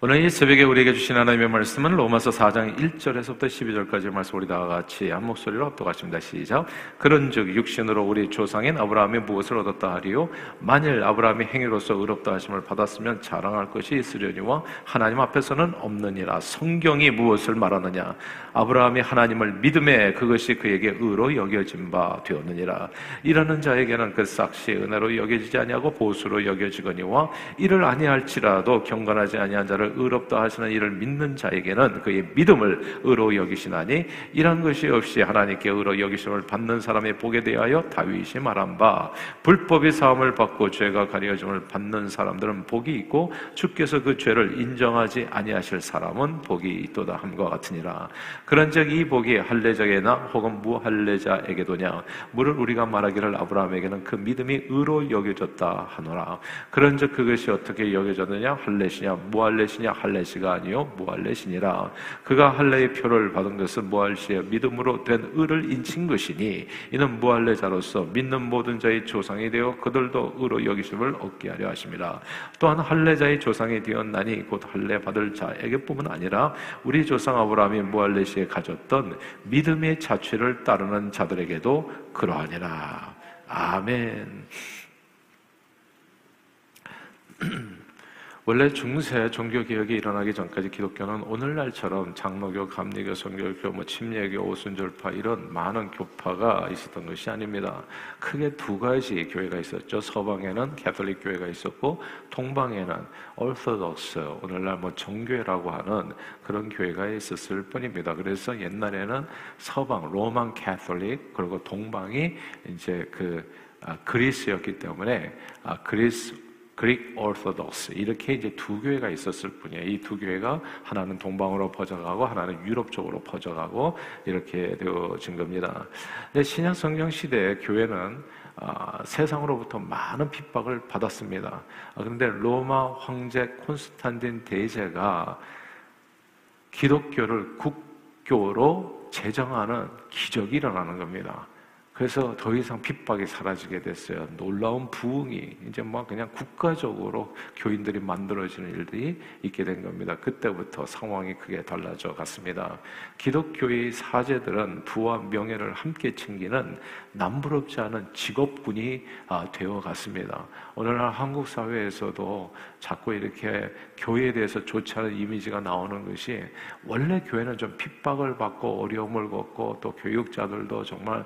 오늘 이 새벽에 우리에게 주신 하나님의 말씀은 로마서 4장 1절에서부터 12절까지 말씀 우리 다 같이 한 목소리로 합독하십니다. 시작. 그런즉 육신으로 우리 조상인 아브라함이 무엇을 얻었다 하리요? 만일 아브라함이 행위로서 의롭다 하심을 받았으면 자랑할 것이 있으려니와 하나님 앞에서는 없느니라. 성경이 무엇을 말하느냐? 아브라함이 하나님을 믿음에 그것이 그에게 의로 여겨진 바 되었느니라. 이러는 자에게는 그 싹시 은혜로 여겨지지 아니하고 보수로 여겨지거니와 이를 아니할지라도 경건하지 아니한 자를 의롭다 하시는 이를 믿는 자에게는 그의 믿음을 의로 여기시나니 이런 것이 없이 하나님께 의로 여기심을 받는 사람의 복에 대하여 다윗이 말한 바 불법이 사함을 받고 죄가 가려짐을 받는 사람들은 복이 있고 주께서 그 죄를 인정하지 아니하실 사람은 복이 있도다 함과 같으니라. 그런즉 이 복이 할례자에게나 혹은 무할례자에게도냐? 무를 우리가 말하기를 아브라함에게는 그 믿음이 의로 여겨졌다 하노라. 그런즉 그것이 어떻게 여겨졌느냐? 할례시냐? 무할례시냐 할례시냐? 할례시가 아니요. 무할례시니라. 그가 할례의 표를 받은 것은 무할시의 믿음으로 된 의를 인친 것이니 이는 무할례자로서 믿는 모든 자의 조상이 되어 그들도 의로 여기심을 얻게 하려 하심이라 또한 할례자의 조상이 되었나니 곧 할례 받을 자에게뿐만 아니라 우리 조상 아브라함이 무할례시에 가졌던 믿음의 자취를 따르는 자들에게도 그러하니라. 아멘. 원래 중세 종교 개혁이 일어나기 전까지 기독교는 오늘날처럼 장로교, 감리교, 성결교, 뭐 침례교, 오순절파 이런 많은 교파가 있었던 것이 아닙니다. 크게 두 가지 교회가 있었죠. 서방에는 캐톨릭 교회가 있었고 동방에는 orthodox 오늘날 뭐 정교회라고 하는 그런 교회가 있었을 뿐입니다. 그래서 옛날에는 서방 Roman Catholic 그리고 동방이 이제 그 아, 그리스였기 때문에 아, 그리스 Greek Orthodox 이렇게 이제 두 교회가 있었을 뿐이에요. 이 두 교회가 하나는 동방으로 퍼져가고 하나는 유럽 쪽으로 퍼져가고 이렇게 되어진 겁니다. 근데 신약 성경 시대에 교회는 아, 세상으로부터 많은 핍박을 받았습니다. 아, 그런데 로마 황제 콘스탄틴 대제가 기독교를 국교로 제정하는 기적이 일어나는 겁니다. 그래서 더 이상 핍박이 사라지게 됐어요. 놀라운 부흥이 이제 막 그냥 국가적으로 교인들이 만들어지는 일들이 있게 된 겁니다. 그때부터 상황이 크게 달라져 갔습니다. 기독교의 사제들은 부와 명예를 함께 챙기는 남부럽지 않은 직업군이 아, 되어 갔습니다. 오늘날 한국 사회에서도 자꾸 이렇게 교회에 대해서 좋지 않은 이미지가 나오는 것이 원래 교회는 좀 핍박을 받고 어려움을 겪고 또 교육자들도 정말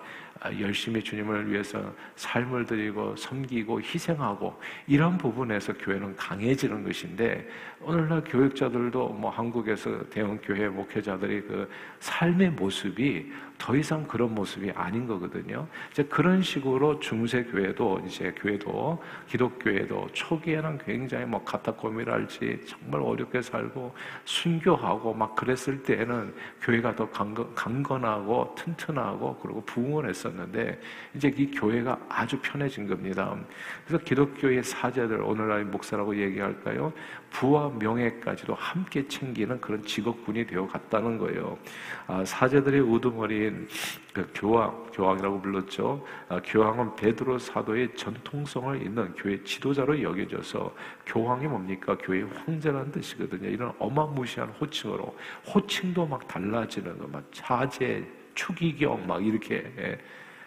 열심히 주님을 위해서 삶을 드리고 섬기고 희생하고 이런 부분에서 교회는 강해지는 것인데 오늘날 교육자들도 뭐 한국에서 대형 교회 목회자들이 그 삶의 모습이 더 이상 그런 모습이 아닌 거거든요. 이제 그런 식으로 중세 교회도 이제 교회도 기독교회도 초기에는 굉장히 뭐 카타콤이랄지 정말 어렵게 살고 순교하고 막 그랬을 때에는 교회가 더 강건, 하고 튼튼하고 그리고 부흥을 했었는데 이제 이 교회가 아주 편해진 겁니다. 그래서 기독교의 사제들 오늘날 목사라고 얘기할까요? 부와 명예까지도 함께 챙기는 그런 직업군이 되어 갔다는 거예요. 아, 사제들의 우두머리인 그 교황, 교황이라고 불렀죠. 아, 교황은 베드로 사도의 전통성을 있는 교회 지도자로 여겨져서 교황이 뭡니까? 교회 황제라는 뜻이거든요. 이런 어마무시한 호칭으로 호칭도 막 달라지는 거, 막 차제, 추기경 막 이렇게 예.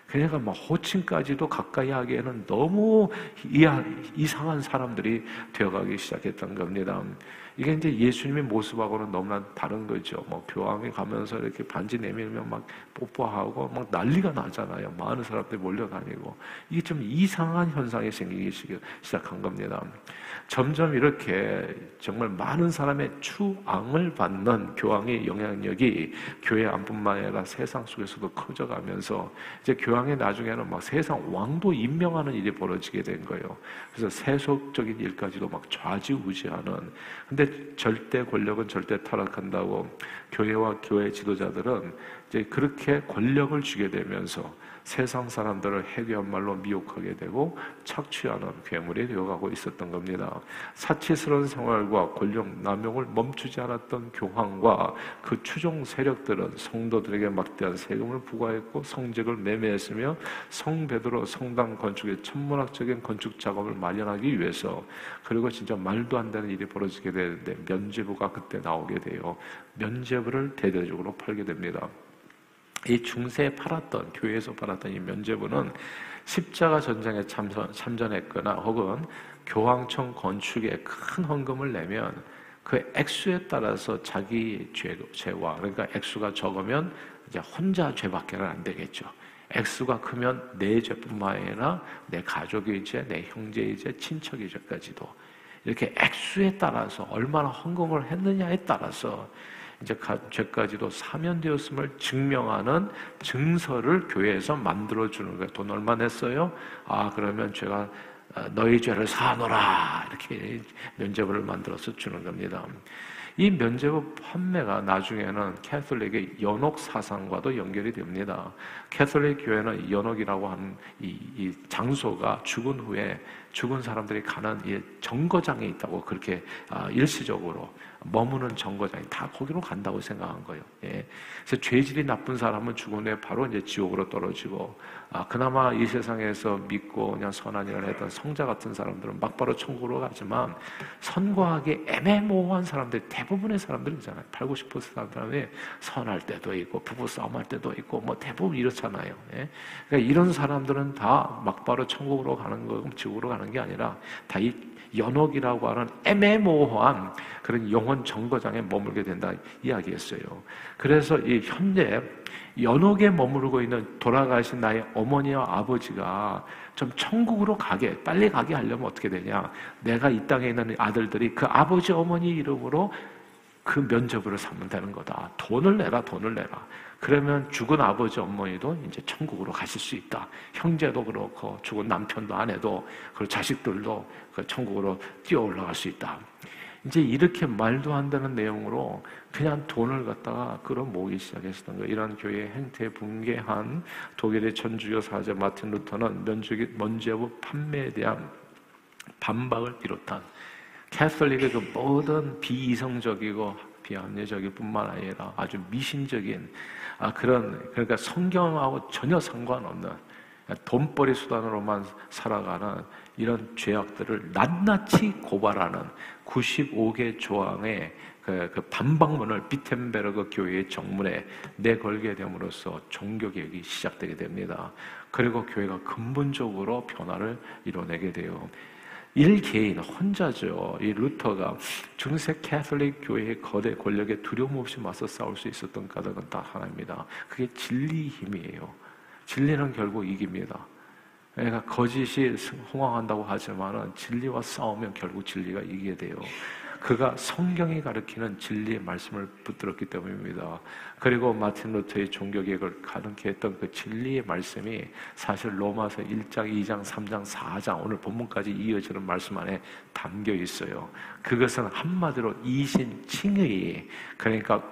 그러니까 막 호칭까지도 가까이 하기에는 너무 이상한 사람들이 되어가기 시작했던 겁니다. 이게 이제 예수님의 모습하고는 너무나 다른 거죠. 뭐 교황이 가면서 이렇게 반지 내밀면 막 뽀뽀하고 막 난리가 나잖아요. 많은 사람들이 몰려다니고 이게 좀 이상한 현상이 생기기 시작한 겁니다. 점점 이렇게 정말 많은 사람의 추앙을 받는 교황의 영향력이 교회 안뿐만 아니라 세상 속에서도 커져가면서 이제 교황이 나중에는 막 세상 왕도 임명하는 일이 벌어지게 된 거예요. 그래서 세속적인 일까지도 막 좌지우지하는. 근데 절대 권력은 절대 타락한다고 교회와 교회 지도자들은 이제 그렇게 권력을 주게 되면서 세상 사람들을 해괴한 말로 미혹하게 되고 착취하는 괴물이 되어가고 있었던 겁니다. 사치스러운 생활과 권력 남용을 멈추지 않았던 교황과 그 추종 세력들은 성도들에게 막대한 세금을 부과했고 성직을 매매했으며 성 베드로 성당 건축의 천문학적인 건축 작업을 마련하기 위해서 그리고 진짜 말도 안 되는 일이 벌어지게 되는데 면죄부가 그때 나오게 돼요. 면죄부를 대대적으로 팔게 됩니다. 이 중세에 팔았던 교회에서 팔았던 이 면죄부는 십자가 전쟁에 참전, 참전했거나 혹은 교황청 건축에 큰 헌금을 내면 그 액수에 따라서 자기 죄, 죄와 그러니까 액수가 적으면 이제 혼자 죄밖에는 안 되겠죠. 액수가 크면 내 죄뿐만 아니라 내 가족의 죄, 내 형제의 죄, 친척의 죄까지도 이렇게 액수에 따라서 얼마나 헌금을 했느냐에 따라서 이제 죄까지도 사면되었음을 증명하는 증서를 교회에서 만들어 주는 거예요. 돈 얼마 냈어요? 아 그러면 죄가 어, 너희 죄를 사노라 이렇게 면제부를 만들어서 주는 겁니다. 이 면제부 판매가 나중에는 캐톨릭의 연옥 사상과도 연결이 됩니다. 캐톨릭 교회는 연옥이라고 하는 이, 이 장소가 죽은 후에 죽은 사람들이 가는 이 정거장에 있다고 그렇게 아, 일시적으로 머무는 정거장이 다 거기로 간다고 생각한 거예요. 예. 그래서 죄질이 나쁜 사람은 죽은 후에 바로 이제 지옥으로 떨어지고 아, 그나마 이 세상에서 믿고 그냥 선한 일을 했던 성자 같은 사람들은 막바로 천국으로 가지만 선과하게 애매모호한 사람들 대부분의 사람들이잖아요. 8, 90% 사람들이 선할 때도 있고 부부 싸움 할 때도 있고 뭐 대부분 이렇잖아요. 예? 그러니까 이런 사람들은 다 막바로 천국으로 가는 거고 지옥으로 가는 게 아니라 다 이 연옥이라고 하는 애매모호한 그런 영혼 정거장에 머물게 된다 이야기했어요. 그래서 이 현재 연옥에 머무르고 있는 돌아가신 나의 어머니와 아버지가 좀 천국으로 가게 빨리 가게 하려면 어떻게 되냐? 내가 이 땅에 있는 아들들이 그 아버지 어머니 이름으로 그 면접을 삼는다는 거다. 돈을 내라, 돈을 내라. 그러면 죽은 아버지 어머니도 이제 천국으로 가실 수 있다. 형제도 그렇고 죽은 남편도 아내도 그 자식들도 그 천국으로 뛰어 올라갈 수 있다. 이제 이렇게 말도 안 되는 내용으로 그냥 돈을 갖다가 끌어모으기 시작했던 거예요. 이런 교회의 행태에 붕괴한 독일의 전주교 사제 마틴 루터는 면적이, 먼지하고 판매에 대한 반박을 비롯한 캐톨릭의 그 모든 비이성적이고 비합리적일 뿐만 아니라 아주 미신적인 아, 그런 그러니까 성경하고 전혀 상관없는 돈벌이 수단으로만 살아가는 이런 죄악들을 낱낱이 고발하는 95개 조항의 그, 그 반박문을 비텐베르그 교회의 정문에 내걸게 됨으로써 종교개혁이 시작되게 됩니다. 그리고 교회가 근본적으로 변화를 이뤄내게 돼요. 일개인 혼자죠. 이 루터가 중세 캐톨릭 교회의 거대 권력에 두려움 없이 맞서 싸울 수 있었던 까닭은 딱 하나입니다. 그게 진리 힘이에요. 진리는 결국 이깁니다. 그러니까 거짓이 흥황한다고 하지만은 진리와 싸우면 결국 진리가 이기게 돼요. 그가 성경이 가르치는 진리의 말씀을 붙들었기 때문입니다. 그리고 마틴 루터의 종교개혁을 가능케 했던 그 진리의 말씀이 사실 로마서 1장, 2장, 3장, 4장 오늘 본문까지 이어지는 말씀 안에 담겨 있어요. 그것은 한마디로 이신 칭의 그러니까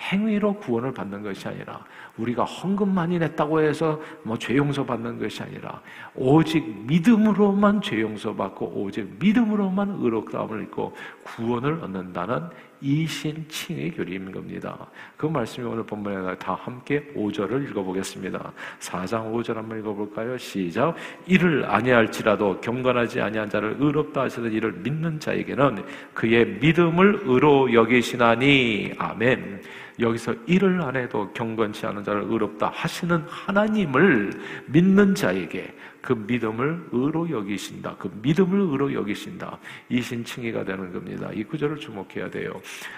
행위로 구원을 받는 것이 아니라 우리가 헌금 많이 냈다고 해서 뭐 죄 용서 받는 것이 아니라 오직 믿음으로만 죄 용서 받고 오직 믿음으로만 의롭다함을 입고 구원을 얻는다는 이신칭의 교리인 겁니다. 그 말씀이 오늘 본문에 다 함께 5절을 읽어보겠습니다. 4장 5절 한번 읽어볼까요? 시작. 이를 아니할지라도 경건하지 아니한 자를 의롭다 하시는 이를 믿는 자에게는 그의 믿음을 의로 여기시나니 아멘. 여기서 일을 안 해도 경건치 않은 자를 의롭다 하시는 하나님을 믿는 자에게 그 믿음을 의로 여기신다. 그 믿음을 의로 여기신다. 이 신칭의가 되는 겁니다. 이 구절을 주목해야 돼요.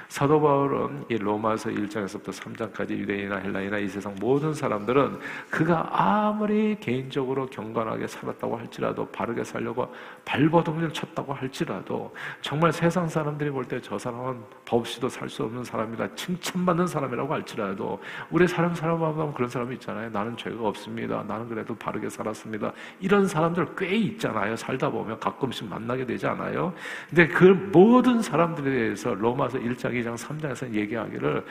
사도 바울은 이 로마서 1장에서부터 3장까지 유대인이나 헬라이나 이 세상 모든 사람들은 그가 아무리 개인적으로 경건하게 살았다고 할지라도 바르게 살려고 발버둥을 쳤다고 할지라도 정말 세상 사람들이 볼 때 저 사람은 법 없이도 살 수 없는 사람이다. 칭찬받는 사람이라고 할지라도 우리 사람 사람 하면 그런 사람이 있잖아요. 나는 죄가 없습니다. 나는 그래도 바르게 살았습니다. 이런 사람들 꽤 있잖아요. 살다 보면 가끔씩 만나게 되지 않아요? 근데 그 모든 사람들에 대해서 로마서 1장, 2장, 3장에서 얘기하기를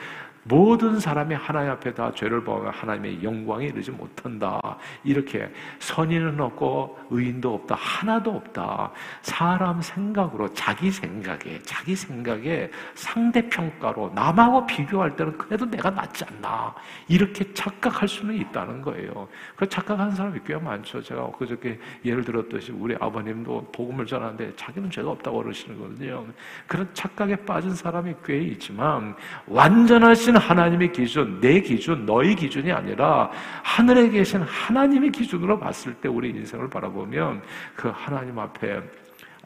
모든 사람이 하나님 앞에 다 죄를 범하면 하나님의 영광에 이르지 못한다. 이렇게 선인은 없고 의인도 없다. 하나도 없다. 사람 생각으로 자기 생각에 자기 생각에 상대 평가로 남하고 비교할 때는 그래도 내가 낫지 않나. 이렇게 착각할 수는 있다는 거예요. 그 착각하는 사람이 꽤 많죠. 제가 그저께 예를 들었듯이 우리 아버님도 복음을 전하는데 자기는 죄가 없다고 그러시는 거거든요. 그런 착각에 빠진 사람이 꽤 있지만 완전하신 하신 하나님의 기준, 내 기준, 너희 기준이 아니라 하늘에 계신 하나님의 기준으로 봤을 때 우리 인생을 바라보면 그 하나님 앞에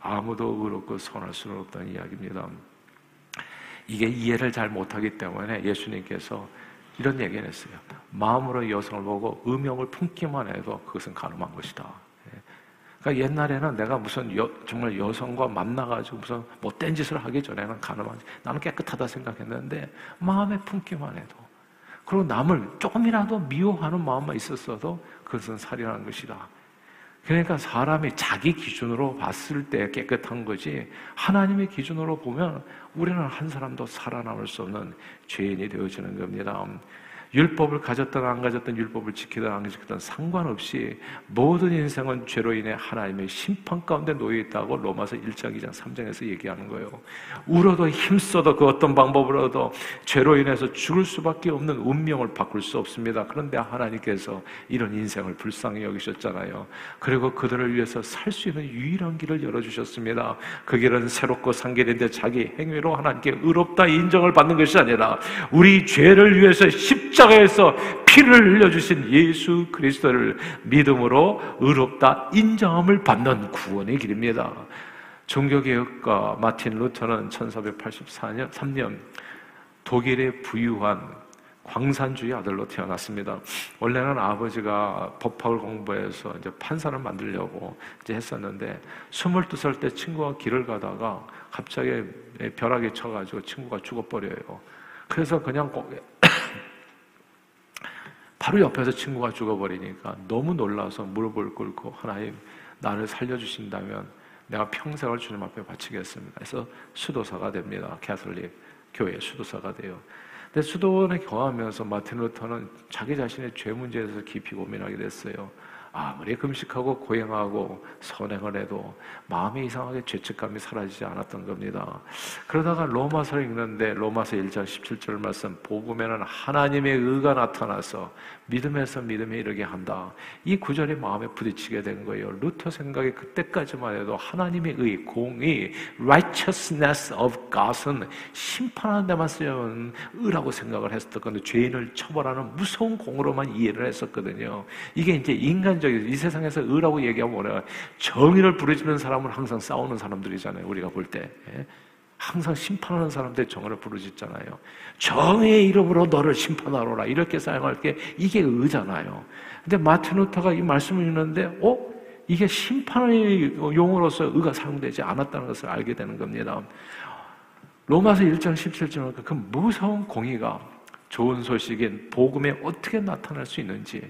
아무도 의롭고 선할 수는 없다는 이야기입니다. 이게 이해를 잘 못하기 때문에 예수님께서 이런 얘기를 했어요. 마음으로 여성을 보고 음욕을 품기만 해도 그것은 가늠한 것이다. 그러니까 옛날에는 내가 무슨 여, 정말 여성과 만나가지고 무슨 못된 짓을 하기 전에는 가늠하지. 나는 깨끗하다 생각했는데 마음에 품기만 해도 그리고 남을 조금이라도 미워하는 마음만 있었어도 그것은 살인하는 것이다. 그러니까 사람이 자기 기준으로 봤을 때 깨끗한 거지 하나님의 기준으로 보면 우리는 한 사람도 살아남을 수 없는 죄인이 되어지는 겁니다. 율법을 가졌든 안 가졌든 율법을 지키든 안 지키든 상관없이 모든 인생은 죄로 인해 하나님의 심판 가운데 놓여 있다고 로마서 1장, 2장, 3장에서 얘기하는 거예요. 울어도 힘써도 그 어떤 방법으로도 죄로 인해서 죽을 수밖에 없는 운명을 바꿀 수 없습니다. 그런데 하나님께서 이런 인생을 불쌍히 여기셨잖아요. 그리고 그들을 위해서 살 수 있는 유일한 길을 열어 주셨습니다. 그 길은 새롭고 상계된데 자기 행위로 하나님께 의롭다 인정을 받는 것이 아니라 우리 죄를 위해서 십 십자가에서 피를 흘려주신 예수 그리스도를 믿음으로 의롭다 인정함을 받는 구원의 길입니다. 종교개혁가 마틴 루터는 1484년 3년 독일의 부유한 광산주의 아들로 태어났습니다. 원래는 아버지가 법학을 공부해서 이제 판사를 만들려고 이제 했었는데 22살 때 친구가 길을 가다가 갑자기 벼락에 쳐가지고 친구가 죽어버려요. 그래서 그냥 바로 옆에서 친구가 죽어버리니까 너무 놀라서 무릎을 꿇고 하나님 나를 살려주신다면 내가 평생을 주님 앞에 바치겠습니다. 그래서 수도사가 됩니다. 캐톨릭 교회 수도사가 돼요. 근데 수도원에 거하면서 마틴 루터는 자기 자신의 죄 문제에 서 깊이 고민하게 됐어요. 아무리 금식하고 고행하고 선행을 해도 마음이 이상하게 죄책감이 사라지지 않았던 겁니다. 그러다가 로마서를 읽는데 로마서 1장 17절 말씀 복음에는 하나님의 의가 나타나서 믿음에서 믿음에 이르게 한다. 이 구절이 마음에 부딪히게 된 거예요. 루터 생각에 그때까지만 해도 하나님의 의, 공의, righteousness of God은 심판하는 데만 쓰려는 의라고 생각을 했었던 건데 죄인을 처벌하는 무서운 공으로만 이해를 했었거든요. 이게 이제 인간적 인이 세상에서 의라고 얘기하면 뭐냐 정의를 부르짖는 사람은 항상 싸우는 사람들이잖아요. 우리가 볼 때. 예? 항상 심판하는 사람들 정의를 부르짖잖아요. 정의의 이름으로 너를 심판하노라 이렇게 사용할 게 이게 의잖아요. 근데 마틴 루터가 이 말씀을 읽는데 어? 이게 심판의 용어로서 의가 사용되지 않았다는 것을 알게 되는 겁니다. 로마서 1장 17절은 그 무서운 공의가 좋은 소식인 복음에 어떻게 나타날 수 있는지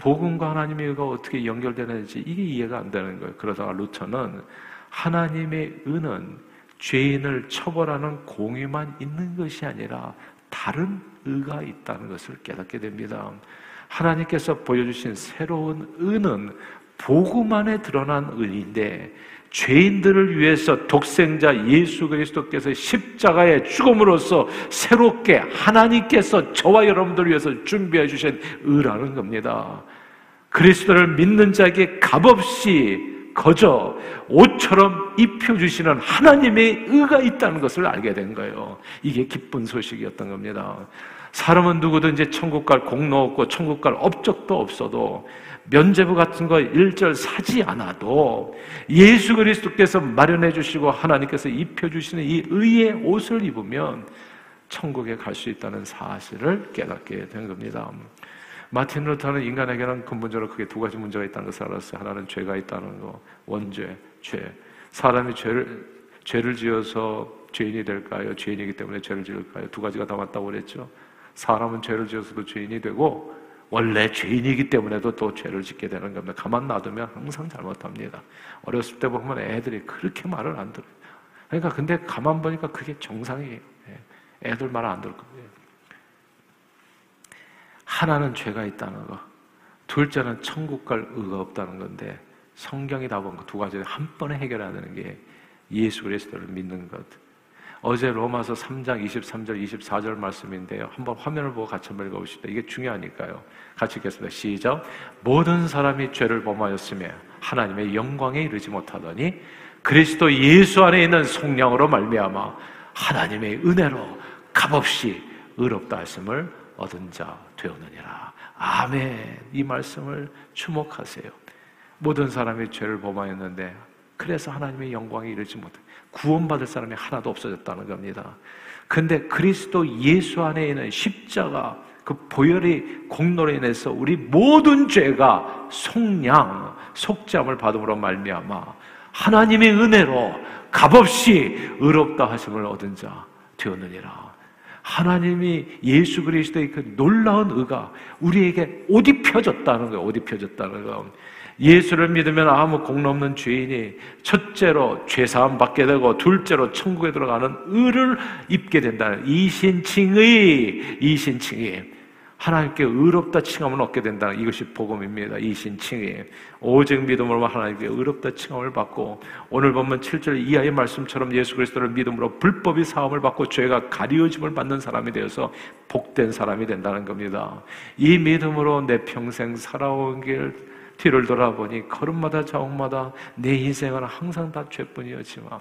복음과 하나님의 의가 어떻게 연결되는지 이게 이해가 안 되는 거예요. 그러다가 루터는 하나님의 의는 죄인을 처벌하는 공의만 있는 것이 아니라 다른 의가 있다는 것을 깨닫게 됩니다. 하나님께서 보여주신 새로운 의는 복음 안에 드러난 의인데 죄인들을 위해서 독생자 예수 그리스도께서 십자가의 죽음으로써 새롭게 하나님께서 저와 여러분들을 위해서 준비해 주신 의라는 겁니다. 그리스도를 믿는 자에게 값없이 거저 옷처럼 입혀주시는 하나님의 의가 있다는 것을 알게 된 거예요. 이게 기쁜 소식이었던 겁니다. 사람은 누구든지 천국 갈 공로 없고 천국 갈 업적도 없어도 면제부 같은 거 일절 사지 않아도 예수 그리스도께서 마련해 주시고 하나님께서 입혀 주시는 이 의의 옷을 입으면 천국에 갈 수 있다는 사실을 깨닫게 된 겁니다. 마틴 루터는 인간에게는 근본적으로 크게 두 가지 문제가 있다는 것을 알았어요. 하나는 죄가 있다는 거, 원죄, 죄. 사람이 죄를 죄를 지어서 죄인이 될까요? 죄인이기 때문에 죄를 지을까요? 두 가지가 다 맞다고 그랬죠. 사람은 죄를 지어서도 죄인이 되고 원래 죄인이기 때문에도 또 죄를 짓게 되는 겁니다. 가만 놔두면 항상 잘못합니다. 어렸을 때 보면 애들이 그렇게 말을 안 들어요. 그러니까 근데 가만 보니까 그게 정상이에요. 예. 애들 말 안 들을 거예요. 하나는 죄가 있다는 거. 둘째는 천국 갈 의가 없다는 건데 성경이 다본그두 가지를 한 번에 해결하는 게 예수 그리스도를 믿는 것. 어제 로마서 3장 23절 24절 말씀인데요. 한번 화면을 보고 같이 한번 읽어보시다. 이게 중요하니까요. 같이 읽겠습니다. 시작. 모든 사람이 죄를 범하였으며 하나님의 영광에 이르지 못하더니 그리스도 예수 안에 있는 속량으로 말미암아 하나님의 은혜로 값없이 의롭다 하심을 얻은 자 되었느니라. 아멘. 이 말씀을 주목하세요. 모든 사람이 죄를 범하였는데 그래서 하나님의 영광에 이르지 못해 구원받을 사람이 하나도 없어졌다는 겁니다. 근데 그리스도 예수 안에 있는 십자가 그 보혈의 공로로 인해서 우리 모든 죄가 속량, 속죄함을 받음으로 말미암아 하나님의 은혜로 값없이 의롭다 하심을 얻은 자 되었느니라. 하나님이 예수 그리스도의 그 놀라운 의가 우리에게 옷 입혀졌다는 거예요. 옷 입혀졌다는 거. 예수를 믿으면 아무 공로 없는 죄인이 첫째로 죄사함 받게 되고 둘째로 천국에 들어가는 의를 입게 된다는 이신칭의 이신칭의 하나님께 의롭다 칭함을 얻게 된다는 이것이 복음입니다. 이신칭의 오직 믿음으로 하나님께 의롭다 칭함을 받고 오늘 보면 7절 이하의 말씀처럼 예수 그리스도를 믿음으로 불법이 사함을 받고 죄가 가리워짐을 받는 사람이 되어서 복된 사람이 된다는 겁니다. 이 믿음으로 내 평생 살아온 길 뒤를 돌아보니 걸음마다 자옥마다 내 인생은 항상 다 죄뿐이었지만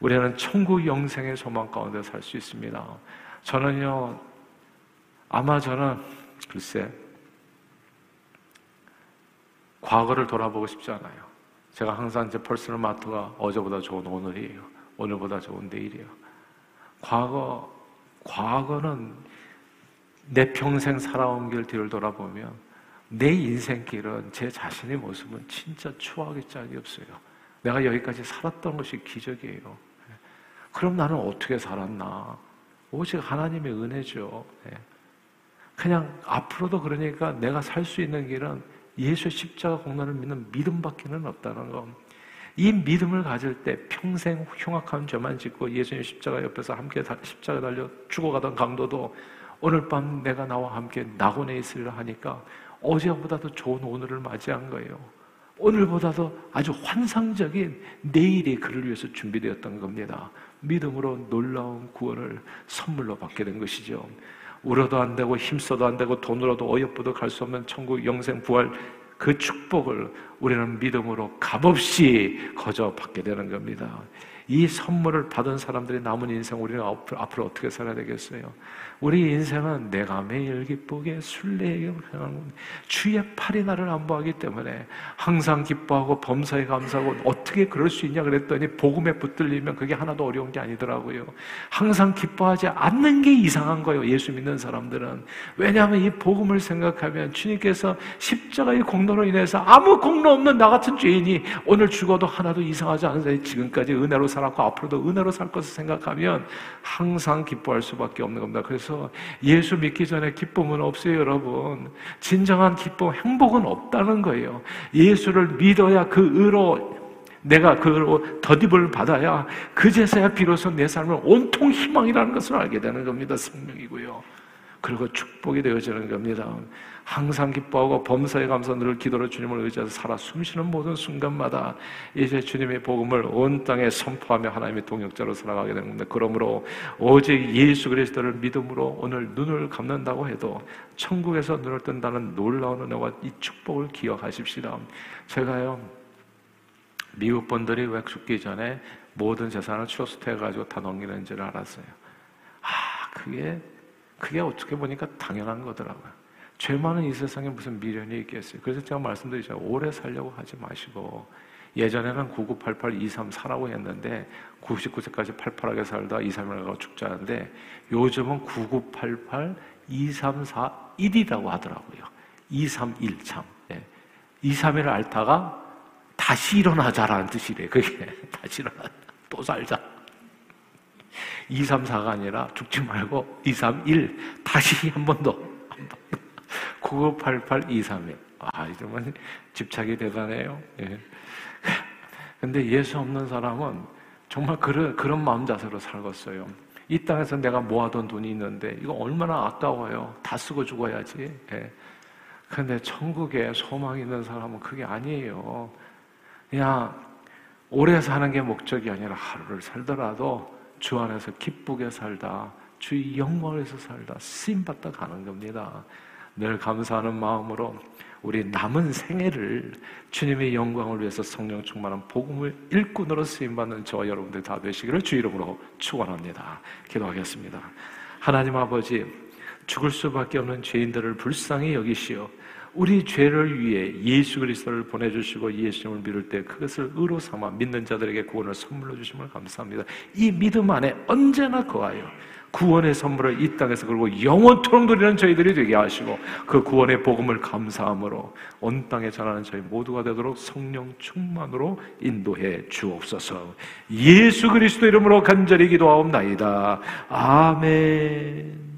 우리는 천국 영생의 소망 가운데 살 수 있습니다. 저는요, 아마 저는 글쎄 과거를 돌아보고 싶지 않아요. 제가 항상 이제 personal motto가 어제보다 좋은 오늘이에요. 오늘보다 좋은 내일이에요. 과거, 과거는 내 평생 살아온 길 뒤를 돌아보면 내 인생길은 제 자신의 모습은 진짜 추악하기 짝이 없어요. 내가 여기까지 살았던 것이 기적이에요. 그럼 나는 어떻게 살았나? 오직 하나님의 은혜죠. 네. 그냥 앞으로도 그러니까 내가 살 수 있는 길은 예수 십자가 공로를 믿는 믿음밖에는 없다는 거. 이 믿음을 가질 때 평생 흉악한 죄만 짓고 예수님 십자가 옆에서 함께 십자가 달려 죽어가던 강도도 오늘 밤 내가 나와 함께 낙원에 있으리라 하니까 어제보다도 좋은 오늘을 맞이한 거예요. 오늘보다도 아주 환상적인 내일이 그를 위해서 준비되었던 겁니다. 믿음으로 놀라운 구원을 선물로 받게 된 것이죠. 울어도 안 되고 힘써도 안 되고 돈으로도 어여쁘도 갈 수 없는 천국 영생 부활 그 축복을 우리는 믿음으로 값없이 거저 받게 되는 겁니다. 이 선물을 받은 사람들이 남은 인생 우리는 앞으로 어떻게 살아야 되겠어요? 우리 인생은 내가 매일 기쁘게 순례에 주의 팔이 나를 안보하기 때문에 항상 기뻐하고 범사에 감사하고 어떻게 그럴 수 있냐 그랬더니 복음에 붙들리면 그게 하나도 어려운 게 아니더라고요. 항상 기뻐하지 않는 게 이상한 거예요. 예수 믿는 사람들은 왜냐하면 이 복음을 생각하면 주님께서 십자가의 공로로 인해서 아무 공로 없는 나 같은 죄인이 오늘 죽어도 하나도 이상하지 않은 지금까지 은혜로 살 았고 앞으로도 은혜로 살 것을 생각하면 항상 기뻐할 수밖에 없는 겁니다. 그래서 예수 믿기 전에 기쁨은 없어요, 여러분. 진정한 기쁨, 행복은 없다는 거예요. 예수를 믿어야 그 의로 내가 그로 덧입을 받아야 그제서야 비로소 내 삶을 온통 희망이라는 것을 알게 되는 겁니다. 생명이고요. 그리고 축복이 되어지는 겁니다. 항상 기뻐하고 범사에 감사 늘 기도로 주님을 의지해서 살아 숨쉬는 모든 순간마다 이제 주님의 복음을 온 땅에 선포하며 하나님의 동역자로 살아가게 되는 겁니다. 그러므로 오직 예수 그리스도를 믿음으로 오늘 눈을 감는다고 해도 천국에서 눈을 뜬다는 놀라운 은혜와 이 축복을 기억하십시다. 제가요 미국 분들이 왜 죽기 전에 모든 재산을 트러스트 해가지고 다 넘기는 줄 알았어요. 아 그게 그게 어떻게 보니까 당연한 거더라고요. 죄 많은 이 세상에 무슨 미련이 있겠어요. 그래서 제가 말씀드리죠. 오래 살려고 하지 마시고 예전에는 9988 234라고 했는데 99세까지 팔팔하게 살다 2, 3일 가고 죽자는데 요즘은 9988 234 1이라고 하더라고요. 231 참. 예. 2, 3일을 앓다가 다시 일어나자라는 뜻이래. 그게 다시 일어나 또 살자. 2, 3, 4가 아니라 죽지 말고 2, 3, 1 다시 한 번 더. 9988-231. 아, 이러면 집착이 대단해요. 예. 근데 예수 없는 사람은 정말 그런, 그런 마음 자세로 살겠어요. 이 땅에서 내가 모아둔 돈이 있는데 이거 얼마나 아까워요. 다 쓰고 죽어야지. 예. 근데 천국에 소망 있는 사람은 그게 아니에요. 그냥 오래 사는 게 목적이 아니라 하루를 살더라도 주 안에서 기쁘게 살다, 주의 영광에서 살다, 쓰임받다 가는 겁니다. 늘 감사하는 마음으로 우리 남은 생애를 주님의 영광을 위해서 성령 충만한 복음을 일꾼으로 쓰임받는 저와 여러분들 다 되시기를 주 이름으로 축원합니다. 기도하겠습니다. 하나님 아버지, 죽을 수밖에 없는 죄인들을 불쌍히 여기시어 우리 죄를 위해 예수 그리스도를 보내주시고 예수님을 믿을 때 그것을 의로 삼아 믿는 자들에게 구원을 선물로 주심을 감사합니다. 이 믿음 안에 언제나 거하여 구원의 선물을 이 땅에서 그리고 영원토록 누리는 저희들이 되게 하시고 그 구원의 복음을 감사함으로 온 땅에 전하는 저희 모두가 되도록 성령 충만으로 인도해 주옵소서. 예수 그리스도 이름으로 간절히 기도하옵나이다. 아멘.